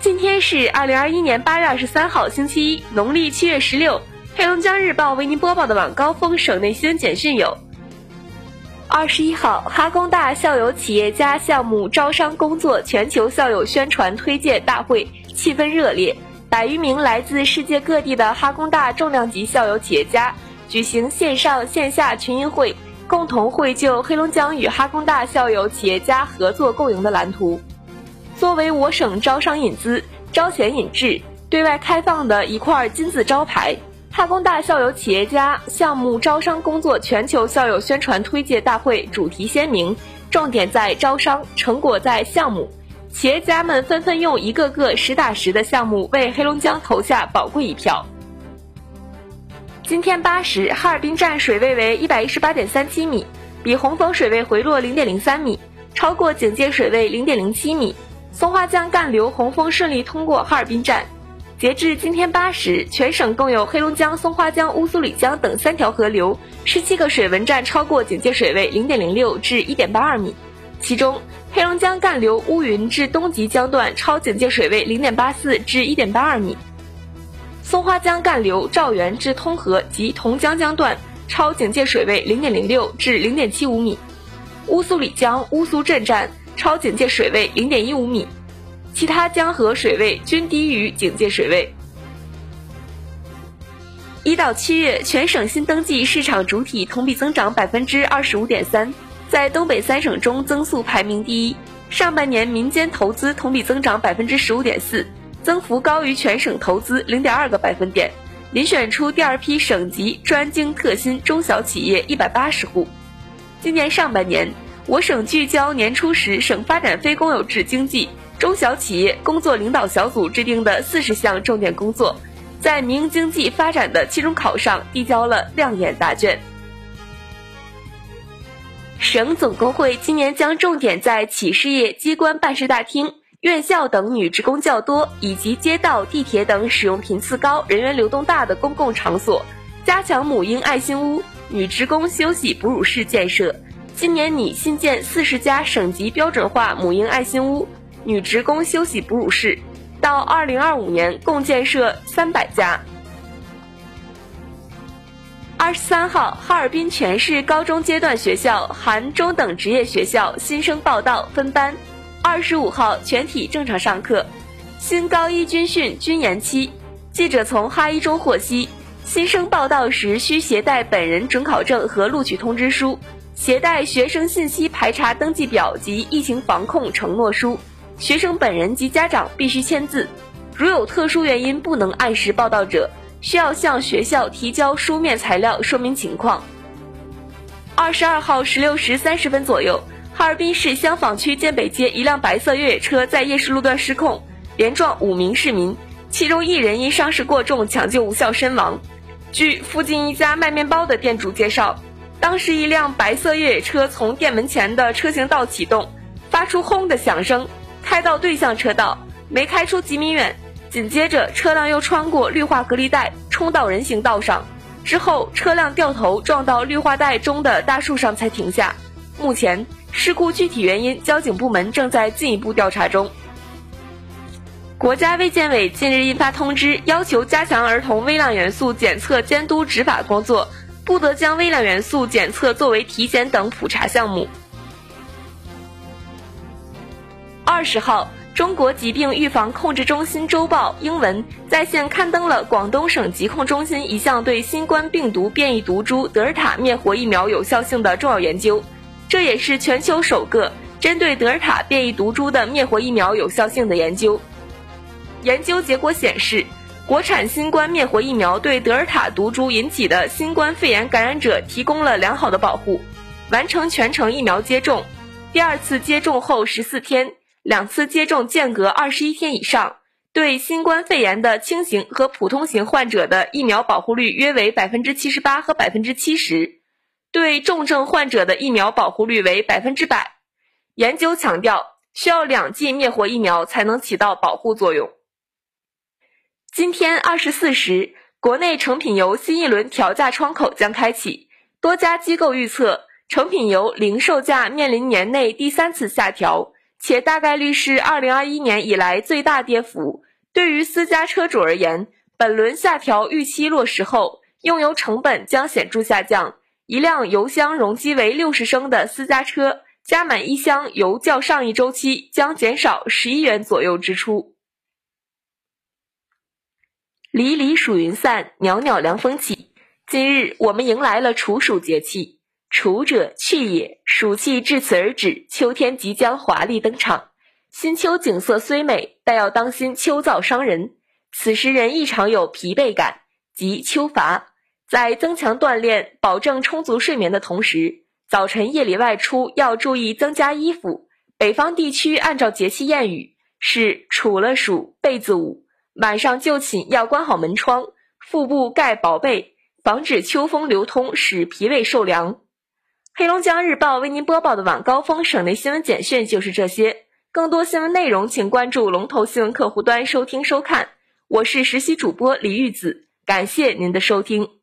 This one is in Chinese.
今天是二零二一年八月二十三号，星期一，农历七月十六。黑龙江日报为您播报的晚高峰省内新闻简讯有：二十一号，哈工大校友企业家项目招商工作全球校友宣传推介大会气氛热烈，百余名来自世界各地的哈工大重量级校友企业家举行线上线下群英会，共同绘就黑龙江与哈工大校友企业家合作共赢的蓝图。作为我省招商引资、招贤引智、对外开放的一块金字招牌，哈工大校友企业家项目招商工作全球校友宣传推介大会主题鲜明，重点在招商，成果在项目。企业家们纷纷用一个个实打实的项目为黑龙江投下宝贵一票。今天八时，哈尔滨站水位为一百一十八点三七米，比洪峰水位回落零点零三米，超过警戒水位零点零七米。松花江干流洪峰顺利通过哈尔滨站。截至今天八时，全省共有黑龙江松花江、乌苏里江等三条河流十七个水文站超过警戒水位零点零六至一点八二米，其中黑龙江干流乌云至东极江段超警戒水位零点八四至一点八二米，松花江干流肇源至通河及同江江段超警戒水位零点零六至零点七五米，乌苏里江乌苏镇站。超警戒水位零点一五米，其他江河水位均低于警戒水位。一到七月，全省新登记市场主体同比增长百分之二十五点三，在东北三省中增速排名第一。上半年民间投资同比增长百分之十五点四，增幅高于全省投资零点二个百分点，遴选出第二批省级专精特新中小企业一百八十户。今年上半年。我省聚焦年初时省发展非公有制经济中小企业工作领导小组制定的四十项重点工作，在民营经济发展的期中考上递交了亮眼答卷。省总工会今年将重点在企事业机关办事大厅、院校等女职工较多，以及街道、地铁等使用频次高、人员流动大的公共场所，加强母婴爱心屋、女职工休息哺乳室建设。今年拟新建四十家省级标准化母婴爱心屋、女职工休息哺乳室，到二零二五年共建设三百家。二十三号，哈尔滨全市高中阶段学校含中等职业学校新生报到分班。二十五号，全体正常上课。新高一军训均延期。记者从哈一中获悉，新生报到时需携带本人准考证和录取通知书。携带学生信息排查登记表及疫情防控承诺书，学生本人及家长必须签字。如有特殊原因不能按时报到者，需要向学校提交书面材料说明情况。二十二号十六时三十分左右，哈尔滨市香坊区建北街一辆白色越野车在夜市路段失控，连撞五名市民，其中一人因伤势过重抢救无效身亡。据附近一家卖面包的店主介绍。当时，一辆白色越野车从店门前的车行道启动，发出轰的响声，开到对向车道，没开出几米远，紧接着车辆又穿过绿化隔离带，冲到人行道上，之后车辆掉头撞到绿化带中的大树上才停下。目前，事故具体原因，交警部门正在进一步调查中。国家卫健委近日印发通知，要求加强儿童微量元素检测监督执法工作。不得将微量元素检测作为体检等普查项目。二十号，中国疾病预防控制中心周报英文在线刊登了广东省疾控中心一项对新冠病毒变异毒株德尔塔灭活疫苗有效性的重要研究，这也是全球首个针对德尔塔变异毒株的灭活疫苗有效性的研究。研究结果显示。国产新冠灭活疫苗对德尔塔毒株引起的新冠肺炎感染者提供了良好的保护。完成全程疫苗接种，第二次接种后十四天，两次接种间隔二十一天以上，对新冠肺炎的轻型和普通型患者的疫苗保护率约为百分之七十八和百分之七十，对重症患者的疫苗保护率为百分之百。研究强调，需要两剂灭活疫苗才能起到保护作用。今天二十四时，国内成品油新一轮调价窗口将开启。多家机构预测，成品油零售价面临年内第三次下调，且大概率是二零二一年以来最大跌幅。对于私家车主而言，本轮下调预期落实后，用油成本将显著下降。一辆油箱容积为六十升的私家车，加满一箱油较上一周期将减少十一元左右支出。离离暑云散，袅袅凉风起。今日我们迎来了处暑节气，处者去也，暑气至此而止，秋天即将华丽登场。新秋景色虽美，但要当心秋燥伤人。此时人异常有疲惫感，即秋乏。在增强锻炼、保证充足睡眠的同时，早晨夜里外出要注意增加衣服。北方地区按照节气谚语是“处了暑被子捂”，晚上就寝要关好门窗，腹部盖薄被，防止秋风流通使脾胃受凉。黑龙江日报为您播报的晚高峰省内新闻简讯就是这些。更多新闻内容，请关注龙头新闻客户端收听收看。我是实习主播李玉子，感谢您的收听。